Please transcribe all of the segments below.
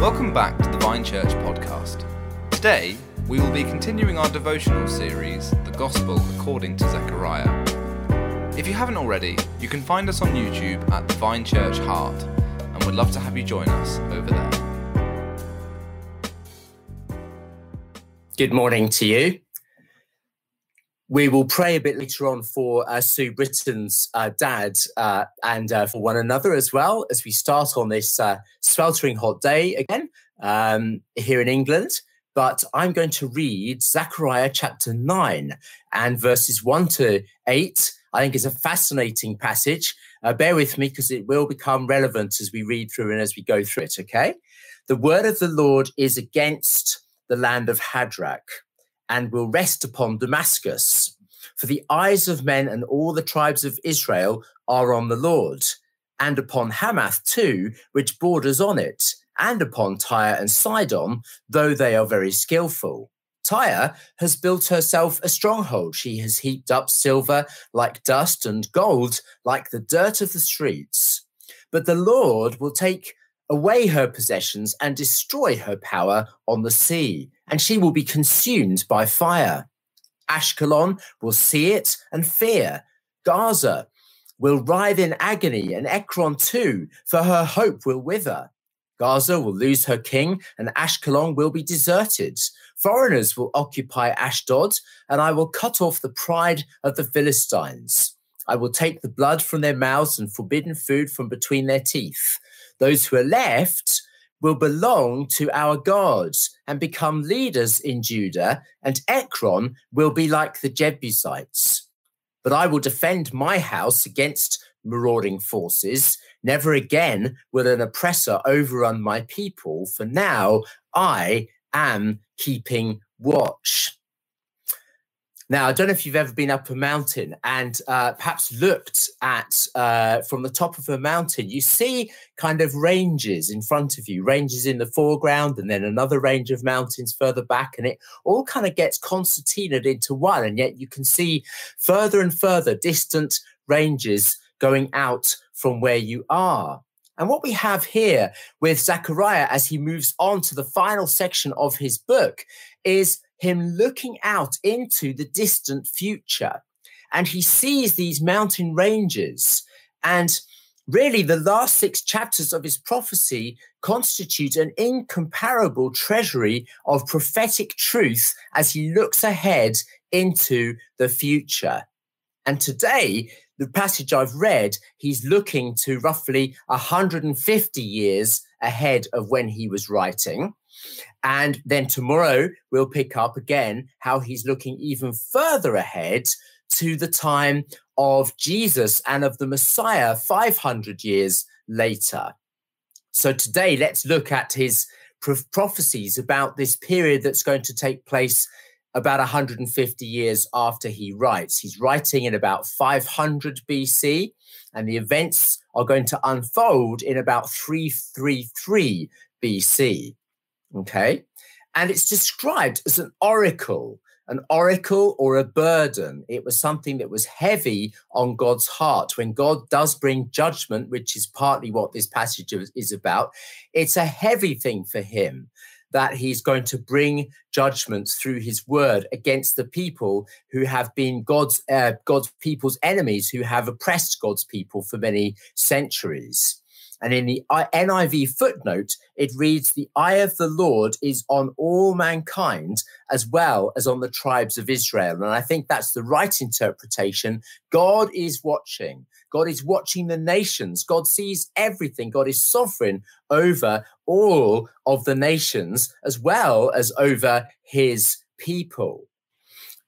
Welcome back to the Vine Church podcast. Today, we will be continuing our devotional series, The Gospel According to Zechariah. If you haven't already, you can find us on YouTube at the Vine Church Heart, and we'd love to have you join us over there. Good morning to you. We will pray a bit later on for uh, Sue Britton's uh, dad uh, and uh, for one another as well as we start on this uh, sweltering hot day again um, here in England. But I'm going to read Zechariah chapter 9 and verses 1 to 8. I think it's a fascinating passage. Uh, bear with me because it will become relevant as we read through and as we go through it, okay? The word of the Lord is against the land of Hadrach and will rest upon Damascus. For the eyes of men and all the tribes of Israel are on the Lord, and upon Hamath too, which borders on it, and upon Tyre and Sidon, though they are very skillful. Tyre has built herself a stronghold. She has heaped up silver like dust and gold like the dirt of the streets. But the Lord will take away her possessions and destroy her power on the sea and she will be consumed by fire. Ashkelon will see it and fear. Gaza will writhe in agony, and Ekron too, for her hope will wither. Gaza will lose her king, and Ashkelon will be deserted. Foreigners will occupy Ashdod, and I will cut off the pride of the Philistines. I will take the blood from their mouths and forbidden food from between their teeth. Those who are left will belong to our gods and become leaders in Judah, and Ekron will be like the Jebusites. But I will defend my house against marauding forces. Never again will an oppressor overrun my people, for now I am keeping watch. Now, I don't know if you've ever been up a mountain and uh, perhaps looked at uh, from the top of a mountain. You see kind of ranges in front of you, ranges in the foreground, and then another range of mountains further back, and it all kind of gets concertinaed into one. And yet you can see further and further distant ranges going out from where you are. And what we have here with Zechariah as he moves on to the final section of his book is him looking out into the distant future. And he sees these mountain ranges. And really, the last six chapters of his prophecy constitute an incomparable treasury of prophetic truth as he looks ahead into the future. And today, the passage I've read, he's looking to roughly 150 years ahead of when he was writing. And then tomorrow we'll pick up again how he's looking even further ahead to the time of Jesus and of the Messiah 500 years later. So today let's look at his prophecies about this period that's going to take place about 150 years after he writes. He's writing in about 500 BC, and the events are going to unfold in about 333 BC. Okay. And it's described as an oracle, an oracle or a burden. It was something that was heavy on God's heart. When God does bring judgment, which is partly what this passage is about, it's a heavy thing for him that he's going to bring judgments through his word against the people who have been God's uh, God's people's enemies, who have oppressed God's people for many centuries. And in the NIV footnote, it reads, The eye of the Lord is on all mankind as well as on the tribes of Israel. And I think that's the right interpretation. God is watching. God is watching the nations. God sees everything. God is sovereign over all of the nations as well as over his people.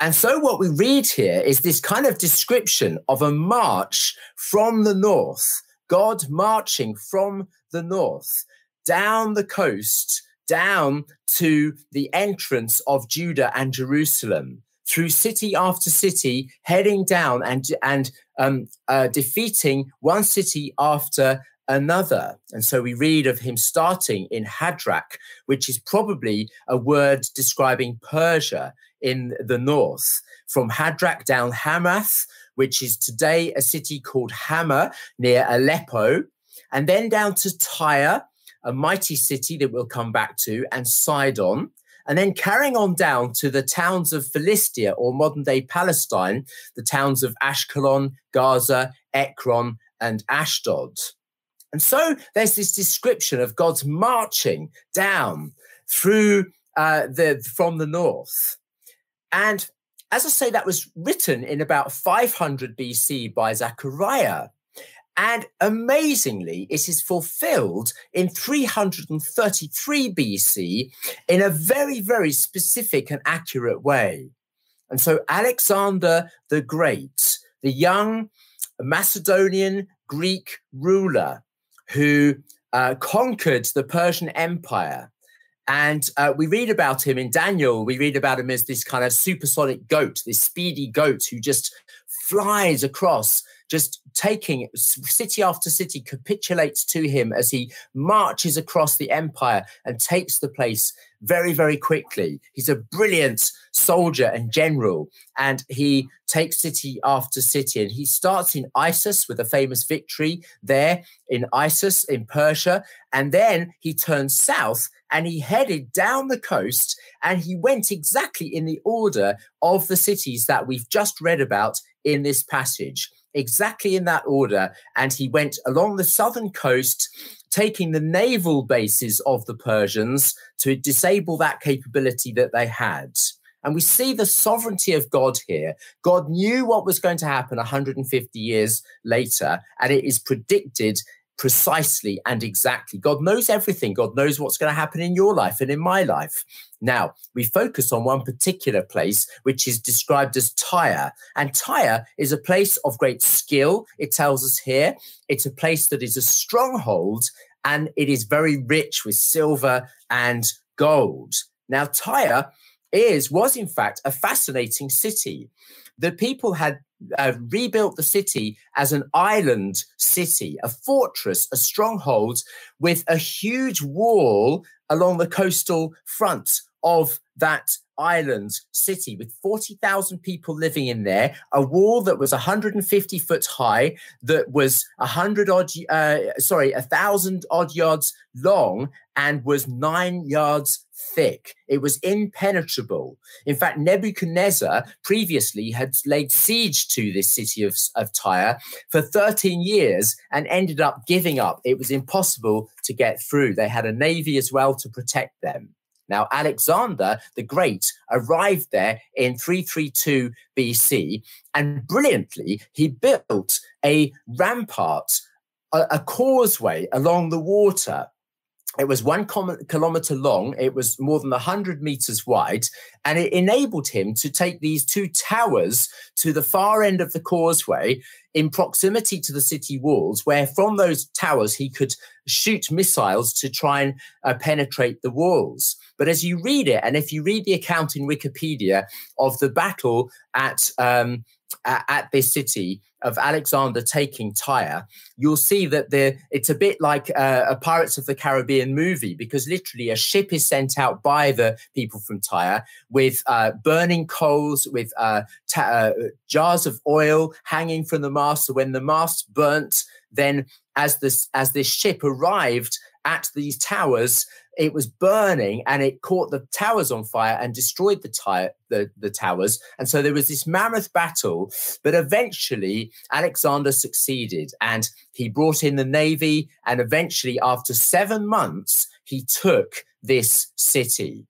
And so, what we read here is this kind of description of a march from the north God marching from the north down the coast, down to the entrance of Judah and Jerusalem, through city after city, heading down and, and um, uh, defeating one city after another. And so we read of him starting in Hadrach, which is probably a word describing Persia in the north. From Hadrach down Hamath, which is today a city called Hama near Aleppo, and then down to Tyre, a mighty city that we'll come back to, and Sidon. And then carrying on down to the towns of Philistia or modern day Palestine, the towns of Ashkelon, Gaza, Ekron, and Ashdod. And so there's this description of God's marching down through uh, the from the north. And as I say, that was written in about 500 BC by Zechariah. And amazingly, it is fulfilled in 333 BC in a very, very specific and accurate way. And so Alexander the Great, the young Macedonian Greek ruler who uh, conquered the Persian Empire, and uh, we read about him in Daniel. We read about him as this kind of supersonic goat, this speedy goat who just flies across just taking city after city capitulates to him as he marches across the empire and takes the place very, very quickly. He's a brilliant soldier and general, and he takes city after city. And he starts in Issus with a famous victory there in Issus in Persia. And then he turns south and he headed down the coast and he went exactly in the order of the cities that we've just read about in this passage exactly in that order. And he went along the southern coast, taking the naval bases of the Persians to disable that capability that they had. And we see the sovereignty of God here. God knew what was going to happen 150 years later, and it is predicted precisely and exactly. God knows everything. God knows what's going to happen in your life and in my life. Now, we focus on one particular place, which is described as Tyre. And Tyre is a place of great skill. It tells us here it's a place that is a stronghold and it is very rich with silver and gold. Now, Tyre is, was in fact a fascinating city. The people had uh, rebuilt the city as an island city, a fortress, a stronghold with a huge wall along the coastal front of that island city with 40,000 people living in there, a wall that was 150 foot high, that was 100 odd, uh, sorry, a thousand odd yards long and was nine yards thick. It was impenetrable. In fact, Nebuchadnezzar previously had laid siege to this city of, of Tyre for 13 years and ended up giving up. It was impossible to get through. They had a navy as well to protect them. Now, Alexander the Great arrived there in 332 BC, and brilliantly, he built a rampart, a, a causeway along the water it was one kilometer long. It was more than 100 meters wide. And it enabled him to take these two towers to the far end of the causeway in proximity to the city walls, where from those towers he could shoot missiles to try and uh, penetrate the walls. But as you read it, and if you read the account in Wikipedia of the battle at um, at this city of Alexander taking Tyre, you'll see that the it's a bit like uh, a Pirates of the Caribbean movie because literally a ship is sent out by the people from Tyre with uh, burning coals, with uh, uh, jars of oil hanging from the mast. So when the mast burnt, then as this as this ship arrived at these towers, it was burning and it caught the towers on fire and destroyed the, the, the towers. And so there was this mammoth battle, but eventually Alexander succeeded and he brought in the navy. And eventually, after seven months, he took this city.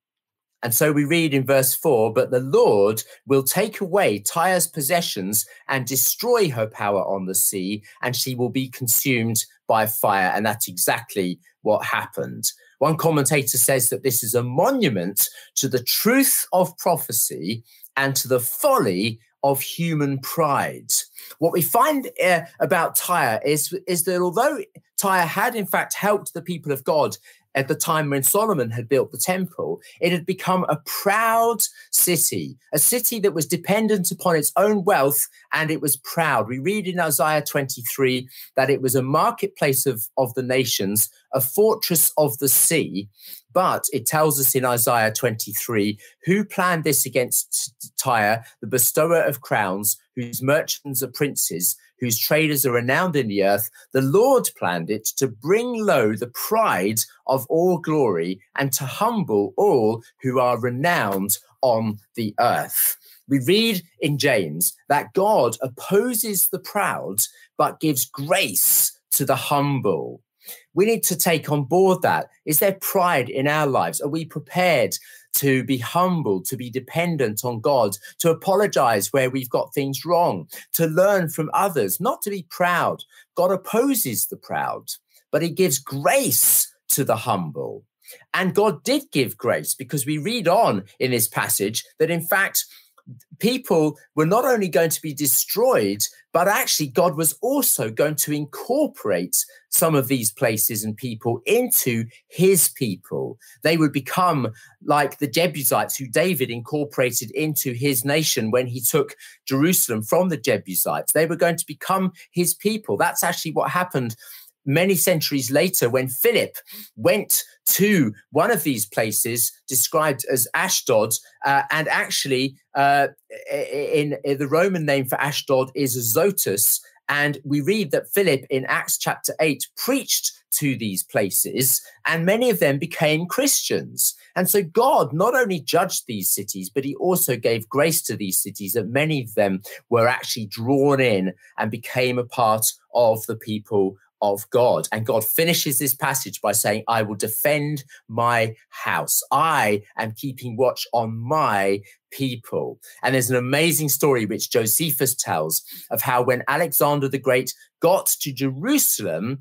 And so we read in verse 4 But the Lord will take away Tyre's possessions and destroy her power on the sea, and she will be consumed by fire. And that's exactly what happened. One commentator says that this is a monument to the truth of prophecy and to the folly of human pride. What we find uh, about Tyre is, is that although Tyre had in fact helped the people of God at the time when Solomon had built the temple, it had become a proud city, a city that was dependent upon its own wealth and it was proud. We read in Isaiah 23 that it was a marketplace of, of the nations, a fortress of the sea. But it tells us in Isaiah 23 who planned this against Tyre, the bestower of crowns, whose merchants are princes, whose traders are renowned in the earth. The Lord planned it to bring low the pride of all glory and to humble all who are renowned on the earth. We read in James that God opposes the proud, but gives grace to the humble. We need to take on board that. Is there pride in our lives? Are we prepared to be humble, to be dependent on God, to apologize where we've got things wrong, to learn from others, not to be proud? God opposes the proud, but he gives grace to the humble. And God did give grace because we read on in this passage that, in fact, people were not only going to be destroyed, but actually God was also going to incorporate some of these places and people into his people. They would become like the Jebusites who David incorporated into his nation when he took Jerusalem from the Jebusites. They were going to become his people. That's actually what happened many centuries later, when Philip went to one of these places described as Ashdod, uh, and actually uh, in, in, the Roman name for Ashdod is Azotus, and we read that Philip in Acts chapter 8 preached to these places, and many of them became Christians. And so God not only judged these cities, but he also gave grace to these cities, that many of them were actually drawn in and became a part of the people of God. And God finishes this passage by saying, I will defend my house. I am keeping watch on my people. And there's an amazing story which Josephus tells of how when Alexander the Great got to Jerusalem,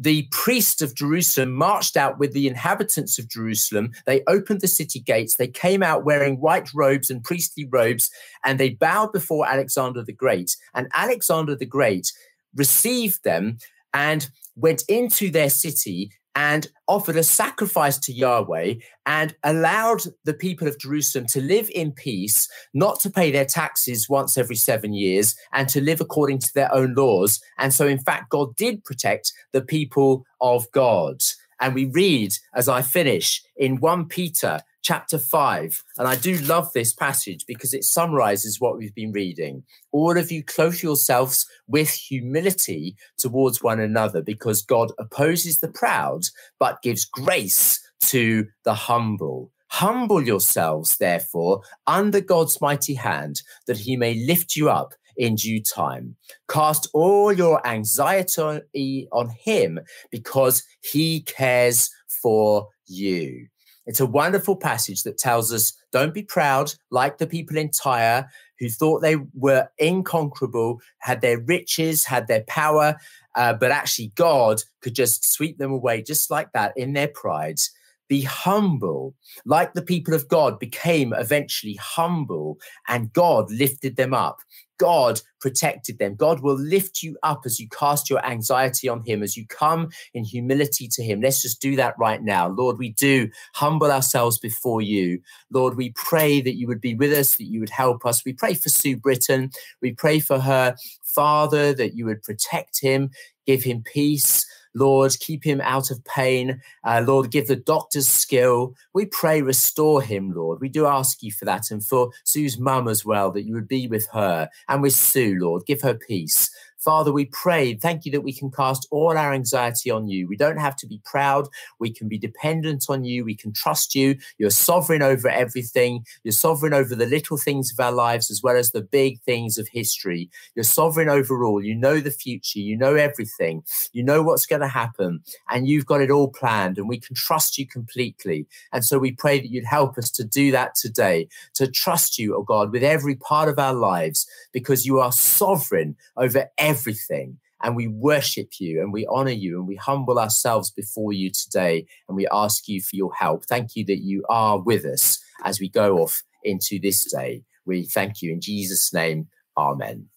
the priest of Jerusalem marched out with the inhabitants of Jerusalem. They opened the city gates. They came out wearing white robes and priestly robes, and they bowed before Alexander the Great. And Alexander the Great received them and went into their city and offered a sacrifice to Yahweh and allowed the people of Jerusalem to live in peace, not to pay their taxes once every seven years, and to live according to their own laws. And so, in fact, God did protect the people of God. And we read, as I finish, in 1 Peter chapter 5. And I do love this passage because it summarizes what we've been reading. All of you clothe yourselves with humility towards one another because God opposes the proud but gives grace to the humble. Humble yourselves, therefore, under God's mighty hand, that he may lift you up in due time. Cast all your anxiety on him because he cares for you. It's a wonderful passage that tells us don't be proud like the people in Tyre who thought they were inconquerable, had their riches, had their power, uh, but actually God could just sweep them away just like that in their pride. Be humble, like the people of God became eventually humble, and God lifted them up. God protected them. God will lift you up as you cast your anxiety on Him, as you come in humility to Him. Let's just do that right now. Lord, we do humble ourselves before you. Lord, we pray that you would be with us, that you would help us. We pray for Sue Britton. We pray for her father, that you would protect him, give him peace. Lord, keep him out of pain. Uh, Lord, give the doctors skill. We pray, restore him, Lord. We do ask you for that and for Sue's mum as well, that you would be with her and with Sue, Lord. Give her peace. Father, we pray, thank you that we can cast all our anxiety on you. We don't have to be proud. We can be dependent on you. We can trust you. You're sovereign over everything. You're sovereign over the little things of our lives as well as the big things of history. You're sovereign over all. You know the future. You know everything. You know what's going to happen. And you've got it all planned. And we can trust you completely. And so we pray that you'd help us to do that today, to trust you, oh God, with every part of our lives, because you are sovereign over everything everything. And we worship you and we honor you and we humble ourselves before you today. And we ask you for your help. Thank you that you are with us as we go off into this day. We thank you in Jesus' name. Amen.